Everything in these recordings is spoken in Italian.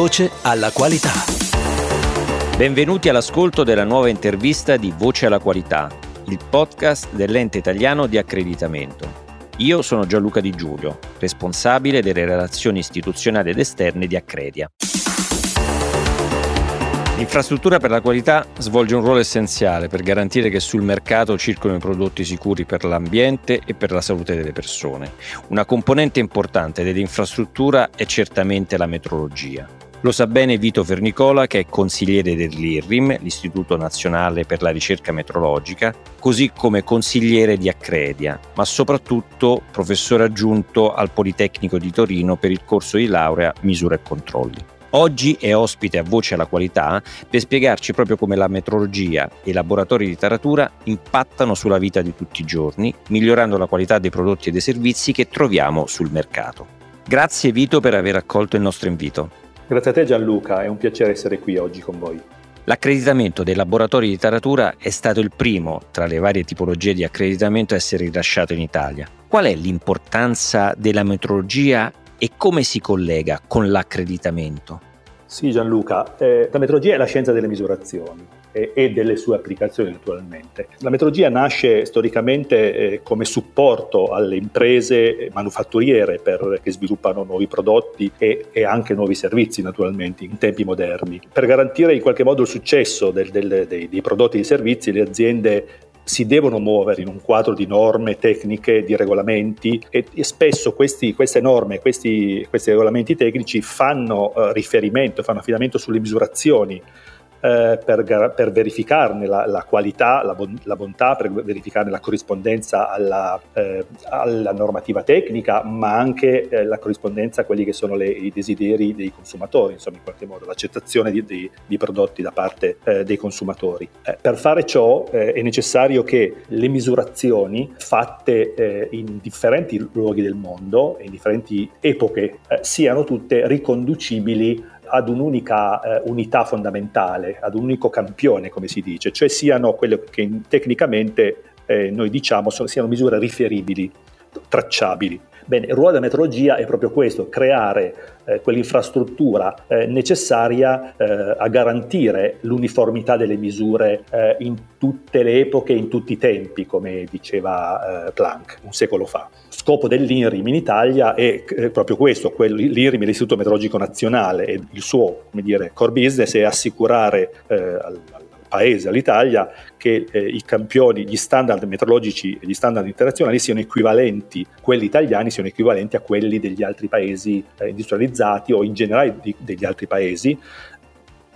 Voce alla qualità. Benvenuti all'ascolto della nuova intervista di Voce alla qualità, il podcast dell'ente italiano di accreditamento. Io sono Gianluca Di Giulio, responsabile delle relazioni istituzionali ed esterne di Accredia. L'infrastruttura per la qualità svolge un ruolo essenziale per garantire che sul mercato circolino prodotti sicuri per l'ambiente e per la salute delle persone. Una componente importante dell'infrastruttura è certamente la metrologia. Lo sa bene Vito Vernicola, che è consigliere dell'IRRIM, l'Istituto Nazionale per la Ricerca Metrologica, così come consigliere di Accredia, ma soprattutto professore aggiunto al Politecnico di Torino per il corso di laurea Misura e Controlli. Oggi è ospite a Voce alla Qualità per spiegarci proprio come la metrologia e i laboratori di taratura impattano sulla vita di tutti i giorni, migliorando la qualità dei prodotti e dei servizi che troviamo sul mercato. Grazie Vito per aver accolto il nostro invito. Grazie a te Gianluca, è un piacere essere qui oggi con voi. L'accreditamento dei laboratori di taratura è stato il primo tra le varie tipologie di accreditamento a essere rilasciato in Italia. Qual è l'importanza della metrologia e come si collega con l'accreditamento? Sì Gianluca, eh, la metrologia è la scienza delle misurazioni e, delle sue applicazioni naturalmente. La metrologia nasce storicamente eh, come supporto alle imprese manufatturiere per, che sviluppano nuovi prodotti e, e, anche nuovi servizi naturalmente in tempi moderni. Per garantire in qualche modo il successo del, del, dei, dei prodotti e dei servizi le aziende si devono muovere in un quadro di norme tecniche, di regolamenti e, e spesso questi, queste norme, questi, questi, regolamenti tecnici fanno uh, riferimento, fanno affidamento sulle misurazioni eh, per, per, verificarne la, la qualità, la, bon, la, bontà, per verificarne la corrispondenza alla, eh, alla normativa tecnica, ma anche eh, la corrispondenza a quelli che sono le, i desideri dei consumatori, insomma in qualche modo l'accettazione di, di, di prodotti da parte eh, dei consumatori. Eh, per fare ciò è necessario che le misurazioni fatte in differenti luoghi del mondo, in differenti epoche, siano tutte riconducibili ad un'unica eh, unità fondamentale, ad un unico campione, come si dice, cioè siano quelle che tecnicamente eh, noi diciamo sono, siano misure riferibili, tracciabili. Bene, il ruolo della metrologia è proprio questo, creare eh, quell'infrastruttura eh, necessaria eh, a garantire l'uniformità delle misure eh, in tutte le epoche, in tutti i tempi, come diceva eh, Planck un secolo fa. Scopo dell'INRIM in Italia è eh, proprio questo, l'INRIM è l'Istituto Meteorologico Nazionale e il suo dire, core business è assicurare al, paese, all'Italia, che eh, i campioni, gli standard meteorologici e gli standard internazionali siano equivalenti, quelli italiani siano equivalenti a quelli degli altri paesi eh, industrializzati o in generale di, degli altri paesi,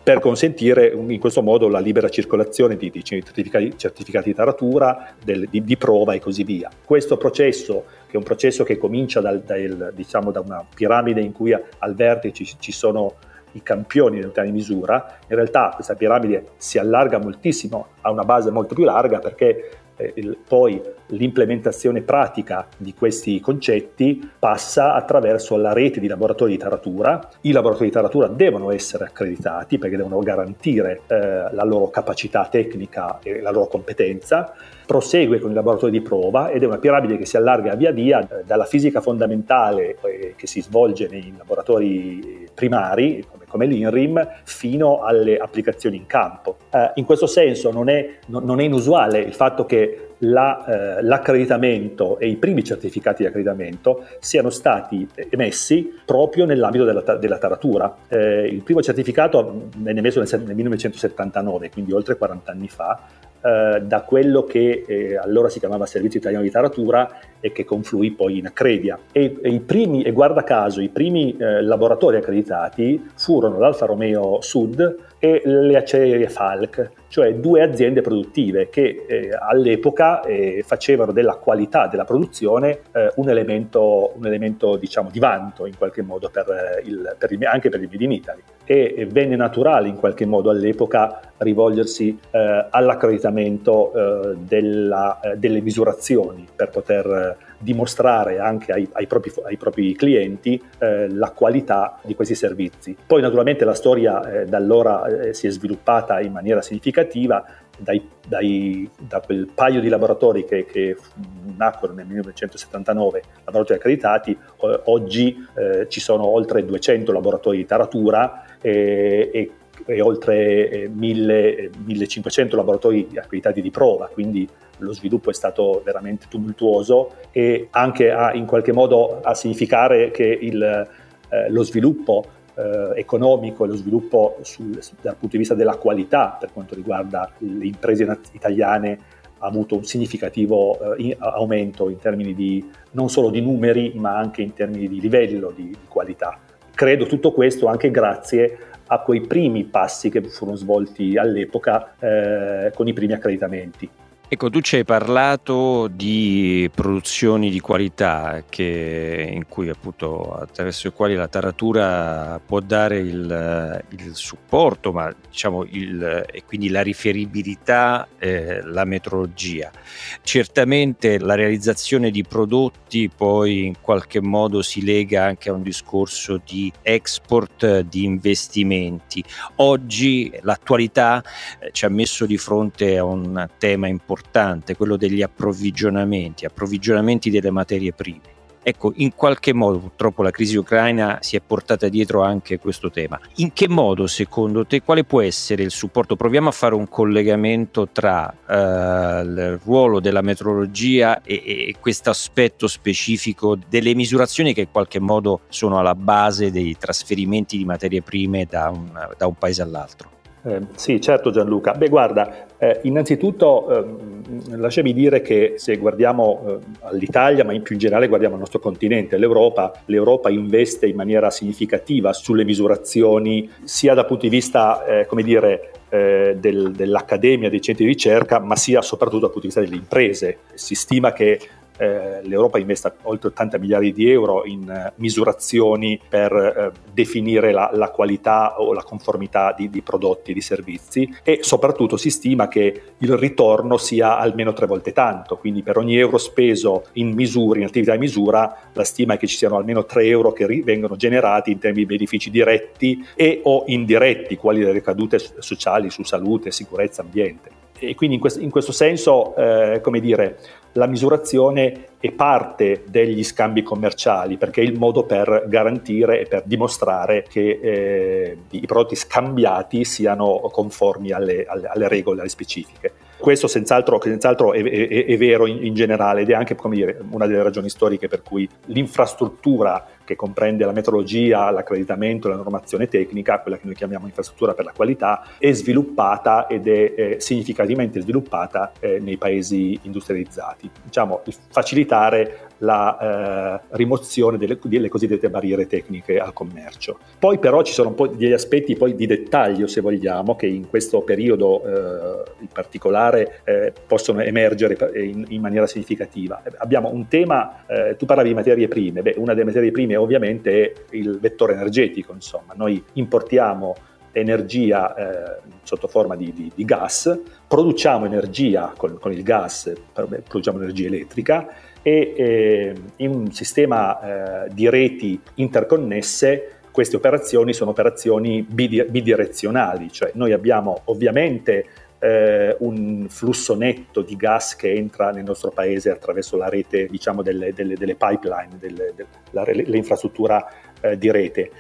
per consentire in questo modo la libera circolazione di, di certificati, certificati, di taratura, del, di, di, prova e così via. Questo processo, che è un processo che comincia dal, dal, diciamo, da una piramide in cui al vertice ci, ci sono i campioni dell'unità di misura, in realtà questa piramide si allarga moltissimo, ha una base molto più larga perché eh, il, poi l'implementazione pratica di questi concetti passa attraverso la rete di laboratori di taratura. I laboratori di taratura devono essere accreditati perché devono garantire eh, la loro capacità tecnica e la loro competenza. Prosegue con i laboratori di prova ed è una piramide che si allarga via via eh, dalla fisica fondamentale eh, che si svolge nei laboratori primari, come come l'INRIM fino alle applicazioni in campo. Eh, in questo senso non è, non è, inusuale il fatto che la, eh, l'accreditamento e i primi certificati di accreditamento siano stati emessi proprio nell'ambito della, della taratura. Eh, il primo certificato venne emesso nel, nel 1979, quindi oltre 40 anni fa, eh, da quello che eh, allora si chiamava Servizio Italiano di Taratura e che confluì poi in Accredia. E, e, primi, e guarda caso, i primi eh, laboratori accreditati furono l'Alfa Romeo Sud e le acciaierie Falk, cioè due aziende produttive che eh, all'epoca eh, facevano della qualità della produzione eh, un elemento, un elemento diciamo, di vanto in qualche modo per eh, il, per il, anche per il Made in Italy. E venne naturale in qualche modo all'epoca rivolgersi eh, all'accreditamento eh, della, delle misurazioni per poter dimostrare anche ai, ai, propri, ai propri, clienti eh, la qualità di questi servizi. Poi naturalmente la storia eh, da allora eh, si è sviluppata in maniera significativa dai, dai, da quel paio di laboratori che, che, nacquero nel 1979, laboratori accreditati, oggi eh, ci sono oltre 200 laboratori di taratura e, e, e oltre 1000, 1500 laboratori accreditati di prova, quindi lo sviluppo è stato veramente tumultuoso e anche a, in qualche modo a significare che il, eh, lo sviluppo eh, economico e lo sviluppo sul, dal punto di vista della qualità per quanto riguarda le imprese italiane ha avuto un significativo eh, aumento in termini di non solo di numeri ma anche in termini di livello di, di qualità. Credo tutto questo anche grazie a quei primi passi che furono svolti all'epoca eh, con i primi accreditamenti. Ecco, tu ci hai parlato di produzioni di qualità che, cui appunto attraverso le quali la taratura può dare il, il supporto, ma diciamo il, e quindi la riferibilità, eh, la metrologia. Certamente la realizzazione di prodotti poi in qualche modo si lega anche a un discorso di export di investimenti. Oggi l'attualità eh, ci ha messo di fronte a un tema importante importante, quello degli approvvigionamenti, approvvigionamenti delle materie prime. Ecco, in qualche modo purtroppo la crisi ucraina si è portata dietro anche questo tema. In che modo, secondo te, quale può essere il supporto? Proviamo a fare un collegamento tra eh, il ruolo della metrologia e, e questo aspetto specifico delle misurazioni che in qualche modo sono alla base dei trasferimenti di materie prime da un, da un paese all'altro. Eh, sì, certo Gianluca. Beh, guarda, eh, innanzitutto eh, lasciami dire che se guardiamo eh, all'Italia, ma in più in generale guardiamo al nostro continente, l'Europa, l'Europa investe in maniera significativa sulle misurazioni, sia dal punto di vista, eh, come dire, del, dell'accademia, dei centri di ricerca, ma sia soprattutto dal punto di vista delle imprese. Si stima che eh, l'Europa investa oltre 80 miliardi di euro in eh, misurazioni per eh, definire la, la, qualità o la conformità di, di prodotti e di servizi e soprattutto si stima che il ritorno sia almeno tre volte tanto, quindi per ogni euro speso in misure, in attività di misura, la stima è che ci siano almeno 3 euro che ri- vengono generati in termini di benefici diretti e o indiretti, quali le ricadute sociali su salute, sicurezza, ambiente. E quindi in, questo, in questo senso, eh, come dire, la misurazione è parte degli scambi commerciali perché è il modo per garantire e per dimostrare che eh, i prodotti scambiati siano conformi alle, alle, alle regole, alle specifiche. Questo senz'altro, senz'altro è, è, è, vero in, in, generale ed è anche dire, una delle ragioni storiche per cui l'infrastruttura che comprende la metrologia, l'accreditamento, la normazione tecnica, quella che noi chiamiamo infrastruttura per la qualità, è sviluppata ed è eh, significativamente sviluppata eh, nei paesi industrializzati. Diciamo, facilitare la eh, rimozione delle, delle, cosiddette barriere tecniche al commercio. Poi però ci sono un po' degli aspetti di dettaglio, se vogliamo, che in questo periodo eh, in particolare eh, possono emergere in, in, maniera significativa. Abbiamo un tema, eh, tu parlavi di materie prime, Beh, una delle materie prime ovviamente è il vettore energetico, insomma, noi importiamo energia eh, sotto forma di, di, di, gas, produciamo energia con, con il gas, produciamo energia elettrica e eh, in un sistema eh, di reti interconnesse queste operazioni sono operazioni bidirezionali, cioè noi abbiamo ovviamente eh, un flusso netto di gas che entra nel nostro paese attraverso la rete, diciamo, delle, delle, delle pipeline, delle, dell'infrastruttura eh, di rete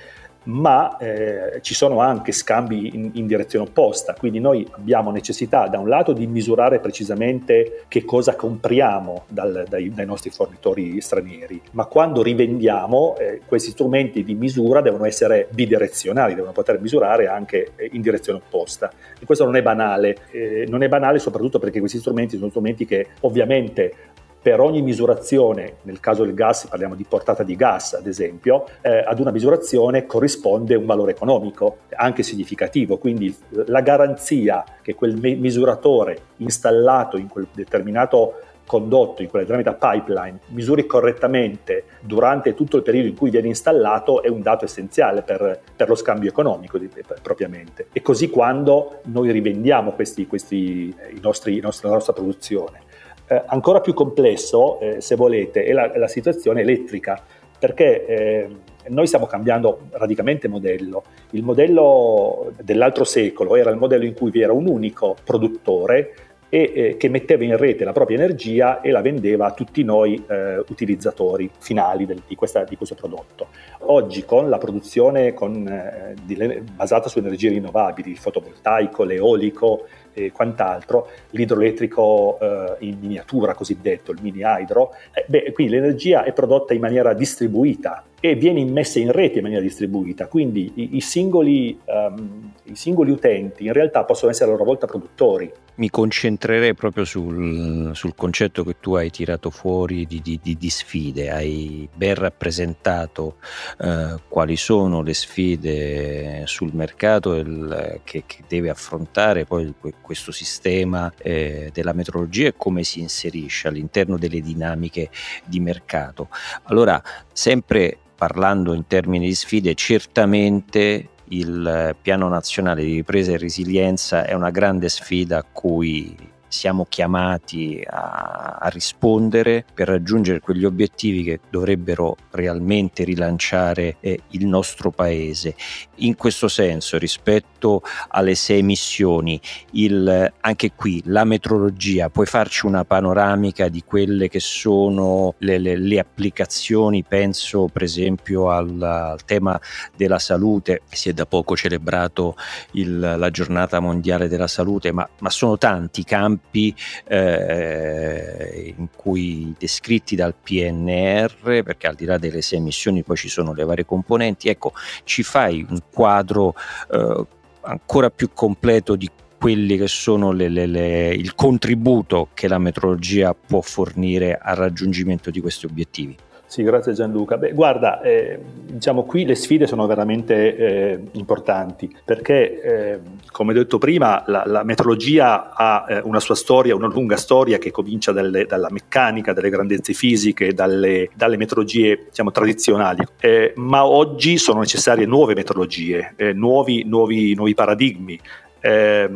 ma eh, ci sono anche scambi in, in, direzione opposta, quindi noi abbiamo necessità da un lato di misurare precisamente che cosa compriamo dal, dai, dai, nostri fornitori stranieri, ma quando rivendiamo eh, questi strumenti di misura devono essere bidirezionali, devono poter misurare anche eh, in direzione opposta. E questo non è banale, eh, non è banale soprattutto perché questi strumenti sono strumenti che ovviamente per ogni misurazione, nel caso del gas parliamo di portata di gas ad esempio, eh, ad una misurazione corrisponde un valore economico anche significativo, quindi la garanzia che quel misuratore installato in quel determinato condotto in quella determinata pipeline misuri correttamente durante tutto il periodo in cui viene installato è un dato essenziale per, per lo scambio economico di, per, propriamente. E così quando noi rivendiamo questi, questi, i nostri, i nostri, la nostra produzione. Eh, ancora più complesso, eh, se volete, è la, la, situazione elettrica, perché eh, Noi stiamo cambiando radicalmente modello. Il modello dell'altro secolo era il modello in cui vi era un unico produttore e eh, che metteva in rete la propria energia e la vendeva a tutti noi eh, utilizzatori finali del, di, questa, di, questo prodotto. Oggi con la produzione con, eh, di, basata su energie rinnovabili, il fotovoltaico, l'eolico e quant'altro, l'idroelettrico eh, in miniatura cosiddetto, il mini hydro, eh, beh, quindi l'energia è prodotta in maniera distribuita e viene immessa in rete in maniera distribuita, quindi i, i, singoli, um, i singoli utenti in realtà possono essere a loro volta produttori. Mi concentrerei proprio sul, sul, concetto che tu hai tirato fuori di, di, di sfide, hai ben rappresentato eh, quali sono le sfide sul mercato il, che, che, deve affrontare poi questo sistema eh, della metrologia e come si inserisce all'interno delle dinamiche di mercato. Allora, sempre parlando in termini di sfide, certamente il piano nazionale di ripresa e resilienza è una grande sfida a cui siamo chiamati a, a, rispondere per raggiungere quegli obiettivi che dovrebbero realmente rilanciare eh, il nostro paese. In questo senso, rispetto alle sei missioni, il, anche qui la metrologia, puoi farci una panoramica di quelle che sono le, le, le applicazioni, penso per esempio al, al, tema della salute, si è da poco celebrato il, la giornata mondiale della salute, ma, ma sono tanti i campi campi eh, in cui descritti dal PNR, perché al di là delle sei missioni poi ci sono le varie componenti, ecco, ci fai un quadro eh, ancora più completo di quelli che sono le, le, le, il contributo che la metrologia può fornire al raggiungimento di questi obiettivi. Sì, grazie Gianluca. Beh, guarda, eh, diciamo qui le sfide sono veramente eh, importanti perché, eh, come detto prima, la, la metrologia ha eh, una sua storia, una lunga storia che comincia dalle, dalla meccanica, dalle grandezze fisiche, dalle, dalle metrologie diciamo, tradizionali, eh, ma oggi sono necessarie nuove metrologie, eh, nuovi, nuovi, nuovi, paradigmi,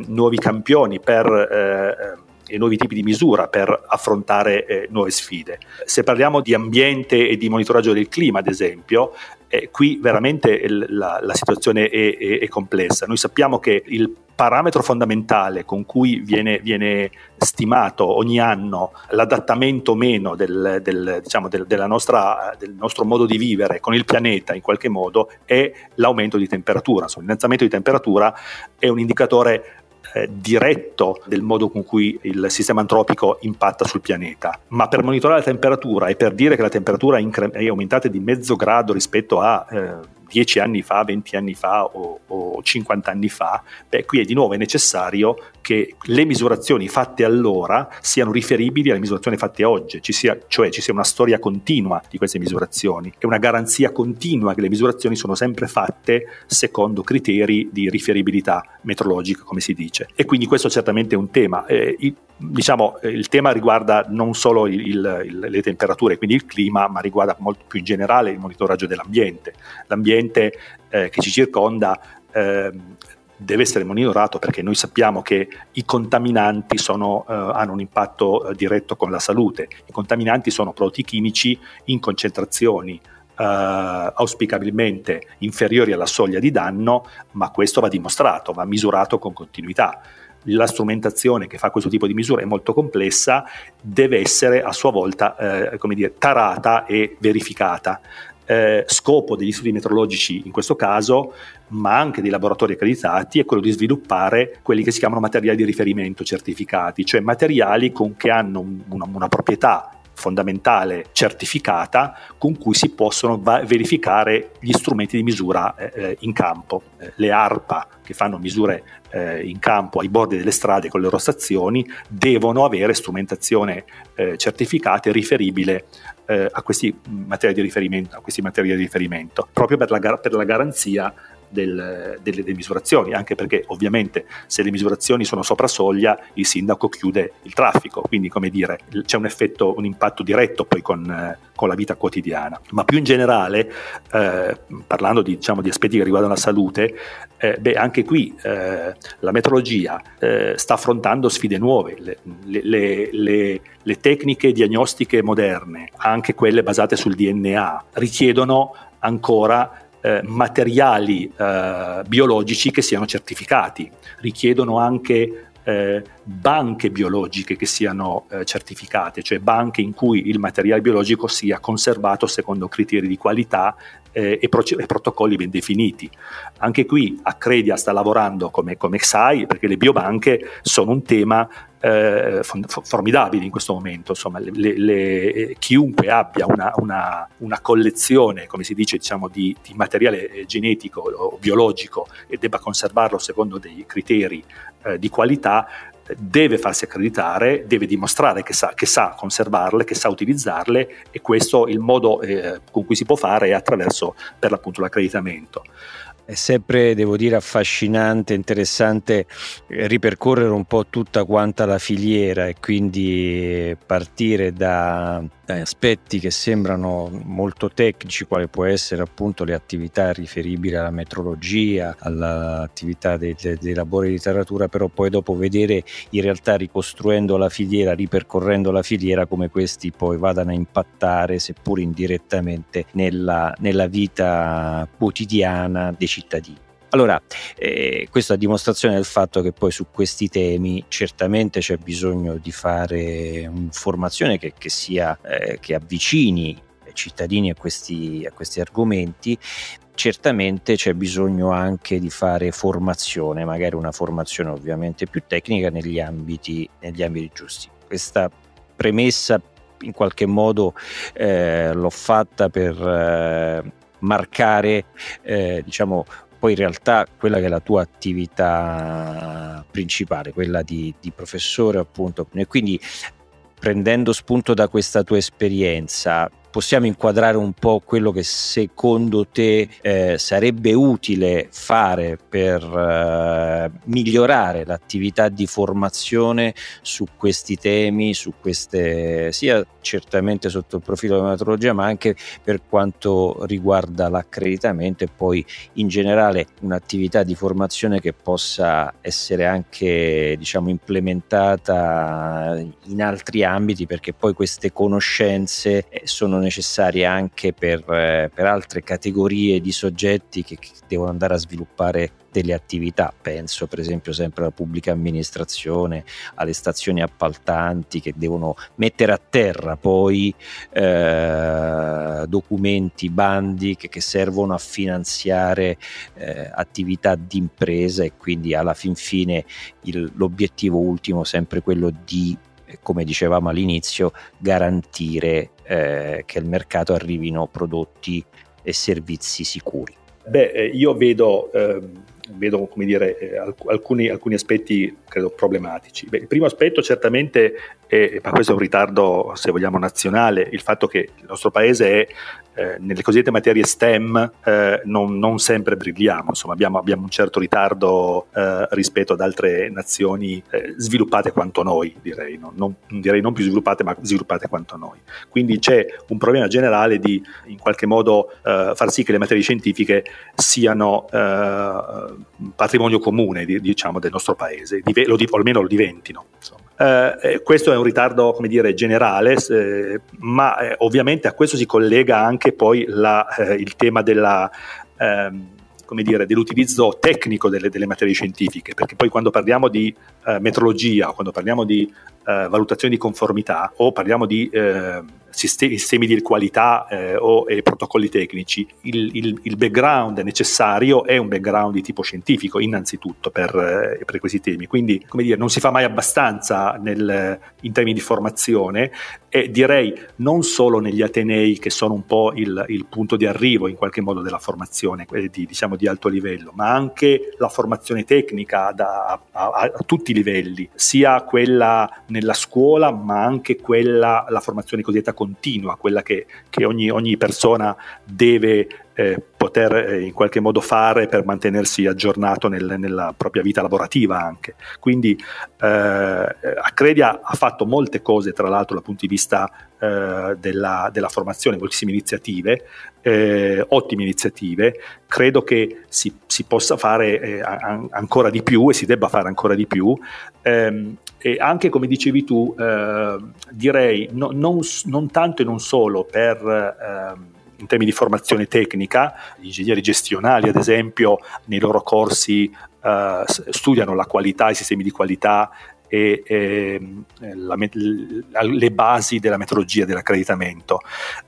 nuovi campioni per e nuovi tipi di misura per affrontare eh, nuove sfide. Se parliamo di ambiente e di monitoraggio del clima, ad esempio, eh, qui veramente la, la, situazione è, è, è, complessa. Noi sappiamo che il parametro fondamentale con cui viene, viene stimato ogni anno l'adattamento o meno del, del, diciamo, del, nostra, del, nostro modo di vivere con il pianeta in qualche modo è l'aumento di temperatura. L'innalzamento di temperatura è un indicatore eh, diretto del modo con cui il sistema antropico impatta sul pianeta, ma per monitorare la temperatura e per dire che la temperatura è aumentata di mezzo grado rispetto a eh, 10 anni fa, 20 anni fa o, o 50 anni fa, beh, qui è di nuovo necessario che le misurazioni fatte allora siano riferibili alle misurazioni fatte oggi, ci sia, cioè ci sia una storia continua di queste misurazioni e una garanzia continua che le misurazioni sono sempre fatte secondo criteri di riferibilità metrologica, come si dice. E quindi questo certamente è un tema. Eh, il, diciamo, il tema riguarda non solo il, il, le temperature, quindi il clima, ma riguarda molto più in generale il monitoraggio dell'ambiente. L'ambiente l'ambiente eh, che ci circonda eh, deve essere monitorato perché noi sappiamo che i contaminanti sono, eh, hanno un impatto eh, diretto con la salute. I contaminanti sono prodotti chimici in concentrazioni Uh, auspicabilmente inferiori alla soglia di danno, ma questo va dimostrato, va misurato con continuità. La strumentazione che fa questo tipo di misura è molto complessa, deve essere a sua volta eh, come dire, tarata e verificata eh, scopo degli studi meteorologici in questo caso, ma anche dei laboratori accreditati, è quello di sviluppare quelli che si chiamano materiali di riferimento certificati, cioè materiali con, che hanno una, una proprietà fondamentale certificata con cui si possono va- verificare gli strumenti di misura eh, eh in campo. Eh, le ARPA che fanno misure eh, in campo ai bordi delle strade con le loro stazioni devono avere strumentazione eh, certificata e riferibile eh, a questi a questi materiali di riferimento proprio per la, gar- per la garanzia del, delle, delle, misurazioni, anche perché ovviamente se le misurazioni sono sopra soglia il sindaco chiude il traffico, quindi come dire c'è un effetto, un impatto diretto poi con, con la vita quotidiana. Ma più in generale, eh, parlando di, diciamo, di, aspetti che riguardano la salute, eh, beh, anche qui eh, la metrologia eh, sta affrontando sfide nuove, le, le, le, le tecniche diagnostiche moderne, anche quelle basate sul DNA, richiedono ancora eh, materiali eh, biologici che siano certificati, richiedono anche eh, banche biologiche che siano eh, certificate, cioè banche in cui il materiale biologico sia conservato secondo criteri di qualità eh, e, pro- e, protocolli ben definiti. Anche qui Accredia sta lavorando come, come XAI perché le biobanche sono un tema eh, formidabili in questo momento. Insomma, le, le, le, chiunque abbia una, una, una, collezione, come si dice, diciamo, di, di, materiale eh, genetico o biologico e debba conservarlo secondo dei criteri eh, di qualità, deve farsi accreditare, deve dimostrare che sa, che sa, conservarle, che sa utilizzarle e questo il modo eh, con cui si può fare è attraverso per l'accreditamento. È sempre, devo dire, affascinante, interessante eh, ripercorrere un po' tutta quanta la filiera e quindi partire da aspetti che sembrano molto tecnici, quale può essere appunto le attività riferibili alla metrologia, all'attività dei, dei lavori di letteratura, però poi dopo vedere in realtà ricostruendo la filiera, ripercorrendo la filiera, come questi poi vadano a impattare, seppur indirettamente, nella, nella vita quotidiana dei cittadini. Allora, eh, questo a dimostrazione del fatto che poi su questi temi certamente c'è bisogno di fare un'informazione che, che, sia, eh, che avvicini i cittadini a questi, a questi argomenti, certamente c'è bisogno anche di fare formazione, magari una formazione ovviamente più tecnica negli ambiti, negli ambiti giusti. Questa premessa in qualche modo eh, l'ho fatta per eh, marcare eh, diciamo poi in realtà quella che è la tua attività principale, quella di, di professore appunto. E quindi prendendo spunto da questa tua esperienza, possiamo inquadrare un po' quello che secondo te eh, sarebbe utile fare per eh, migliorare l'attività di formazione su questi temi, su queste sia certamente sotto il profilo della metodologia, ma anche per quanto riguarda l'accreditamento e poi in generale un'attività di formazione che possa essere anche diciamo implementata in altri ambiti perché poi queste conoscenze eh, sono necessarie anche per, eh, per altre categorie di soggetti che, che devono andare a sviluppare delle attività, penso per esempio sempre alla pubblica amministrazione, alle stazioni appaltanti che devono mettere a terra poi eh, documenti, bandi che, che, servono a finanziare eh, attività di impresa e quindi alla fin fine il, l'obiettivo ultimo sempre quello di come dicevamo all'inizio, garantire eh, che al mercato arrivino prodotti e servizi sicuri. Beh, eh, io vedo, eh, vedo come dire, eh, alcuni, alcuni, aspetti credo problematici. Beh, il primo aspetto certamente è, ma questo è un ritardo, se vogliamo, nazionale, il fatto che il nostro paese è eh, nelle cosiddette materie STEM eh, non, non, sempre brilliamo, insomma abbiamo, abbiamo un certo ritardo eh, rispetto ad altre nazioni eh, sviluppate quanto noi, direi, no? non, direi non più sviluppate ma sviluppate quanto noi. Quindi c'è un problema generale di in qualche modo eh, far sì che le materie scientifiche siano patrimonio comune diciamo, del nostro paese, o almeno lo diventino. Insomma. Eh, questo è un ritardo, dire, generale, eh, ma eh, ovviamente a questo si collega anche poi la, eh, il tema della, ehm, dire, dell'utilizzo tecnico delle, delle, materie scientifiche, perché poi quando parliamo di eh, metrologia, quando parliamo di eh, valutazione di conformità o parliamo di sistemi di qualità eh, o eh, protocolli tecnici, il, il, il, background necessario è un background di tipo scientifico innanzitutto per, eh, per questi temi, quindi come dire, non si fa mai abbastanza nel, in termini di formazione. E direi non solo negli Atenei che sono un po' il, il punto di arrivo in qualche modo della formazione di, diciamo, di alto livello, ma anche la formazione tecnica da, a, a, a tutti i livelli, sia quella nella scuola ma anche quella, la formazione cosiddetta continua, quella che, che ogni, ogni, persona deve eh, poter eh, in qualche modo fare per mantenersi aggiornato nel, nella propria vita lavorativa anche. Quindi eh, Accredia ha fatto molte cose, tra l'altro dal punto di vista eh, della, della, formazione, moltissime iniziative, eh, ottime iniziative, credo che si, si possa fare eh, an- ancora di più e si debba fare ancora di più. Ehm, e anche come dicevi tu, eh, direi no, non, non, tanto e non solo per ehm, in termini di formazione tecnica, gli ingegneri gestionali ad esempio nei loro corsi uh, studiano la qualità, i sistemi di qualità e, e la, le basi della metodologia dell'accreditamento,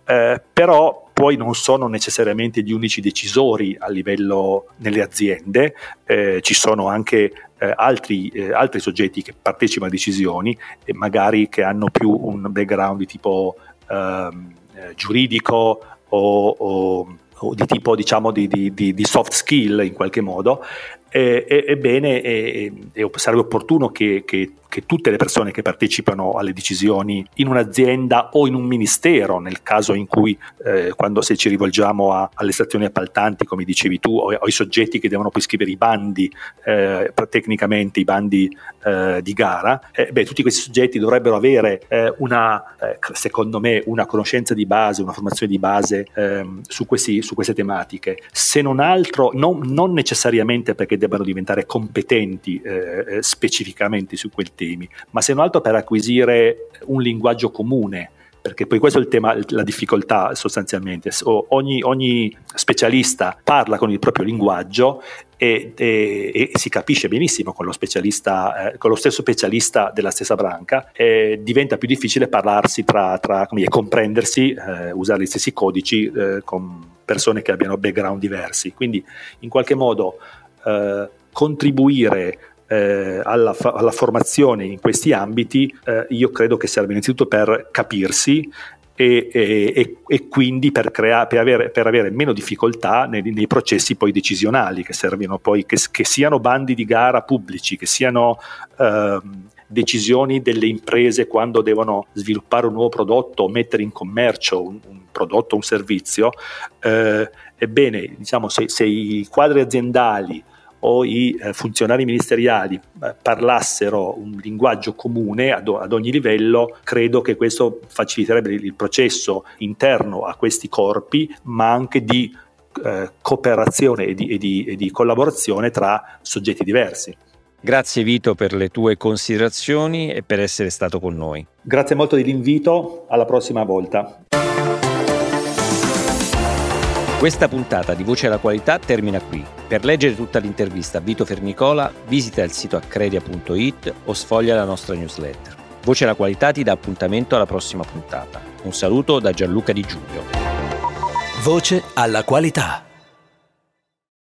uh, però poi non sono necessariamente gli unici decisori a livello nelle aziende, eh, ci sono anche eh, altri, eh, altri, soggetti che partecipano a decisioni e magari che hanno più un background di tipo ehm, eh, giuridico o, o, o di tipo diciamo di, di, di, soft skill in qualche modo, ebbene sarebbe opportuno che, che che tutte le persone che partecipano alle decisioni in un'azienda o in un ministero, nel caso in cui eh, quando se ci rivolgiamo a, alle stazioni appaltanti, come dicevi tu, o, o ai soggetti che devono poi scrivere i bandi, eh, tecnicamente i bandi eh, di gara, eh, beh, tutti questi soggetti dovrebbero avere eh, una, eh, secondo me, una conoscenza di base, una formazione di base ehm, su, questi, su, queste tematiche. Se non altro, non, non necessariamente perché debbano diventare competenti specificamente su quel tema, temi, ma se non altro per acquisire un linguaggio comune perché poi questo è il tema, la difficoltà sostanzialmente. Ogni, ogni specialista parla con il proprio linguaggio e, e, e si capisce benissimo con lo, eh, con lo, stesso specialista della stessa branca, eh, diventa più difficile parlarsi tra, tra dire, comprendersi, eh, usare gli stessi codici eh, con persone che abbiano background diversi. Quindi in qualche modo eh, contribuire eh, alla, fa- alla, formazione in questi ambiti, eh, io credo che serve innanzitutto per capirsi e, e, e, quindi per, crea- per, avere, per, avere, meno difficoltà nei, nei, processi poi decisionali che servono poi, che, che, siano bandi di gara pubblici, che siano eh, decisioni delle imprese quando devono sviluppare un nuovo prodotto o mettere in commercio un, un prodotto o un servizio. Eh, ebbene, diciamo, se, se i quadri aziendali o i eh, funzionari ministeriali eh, parlassero un linguaggio comune ad, ad, ogni livello, credo che questo faciliterebbe il processo interno a questi corpi, ma anche di eh, cooperazione e di, e, di, e di collaborazione tra soggetti diversi. Grazie Vito per le tue considerazioni e per essere stato con noi. Grazie molto dell'invito, alla prossima volta. Questa puntata di Voce alla Qualità termina qui. Per leggere tutta l'intervista a Vito Fernicola visita il sito accredia.it o sfoglia la nostra newsletter. Voce alla Qualità ti dà appuntamento alla prossima puntata. Un saluto da Gianluca Di Giulio. Voce alla Qualità.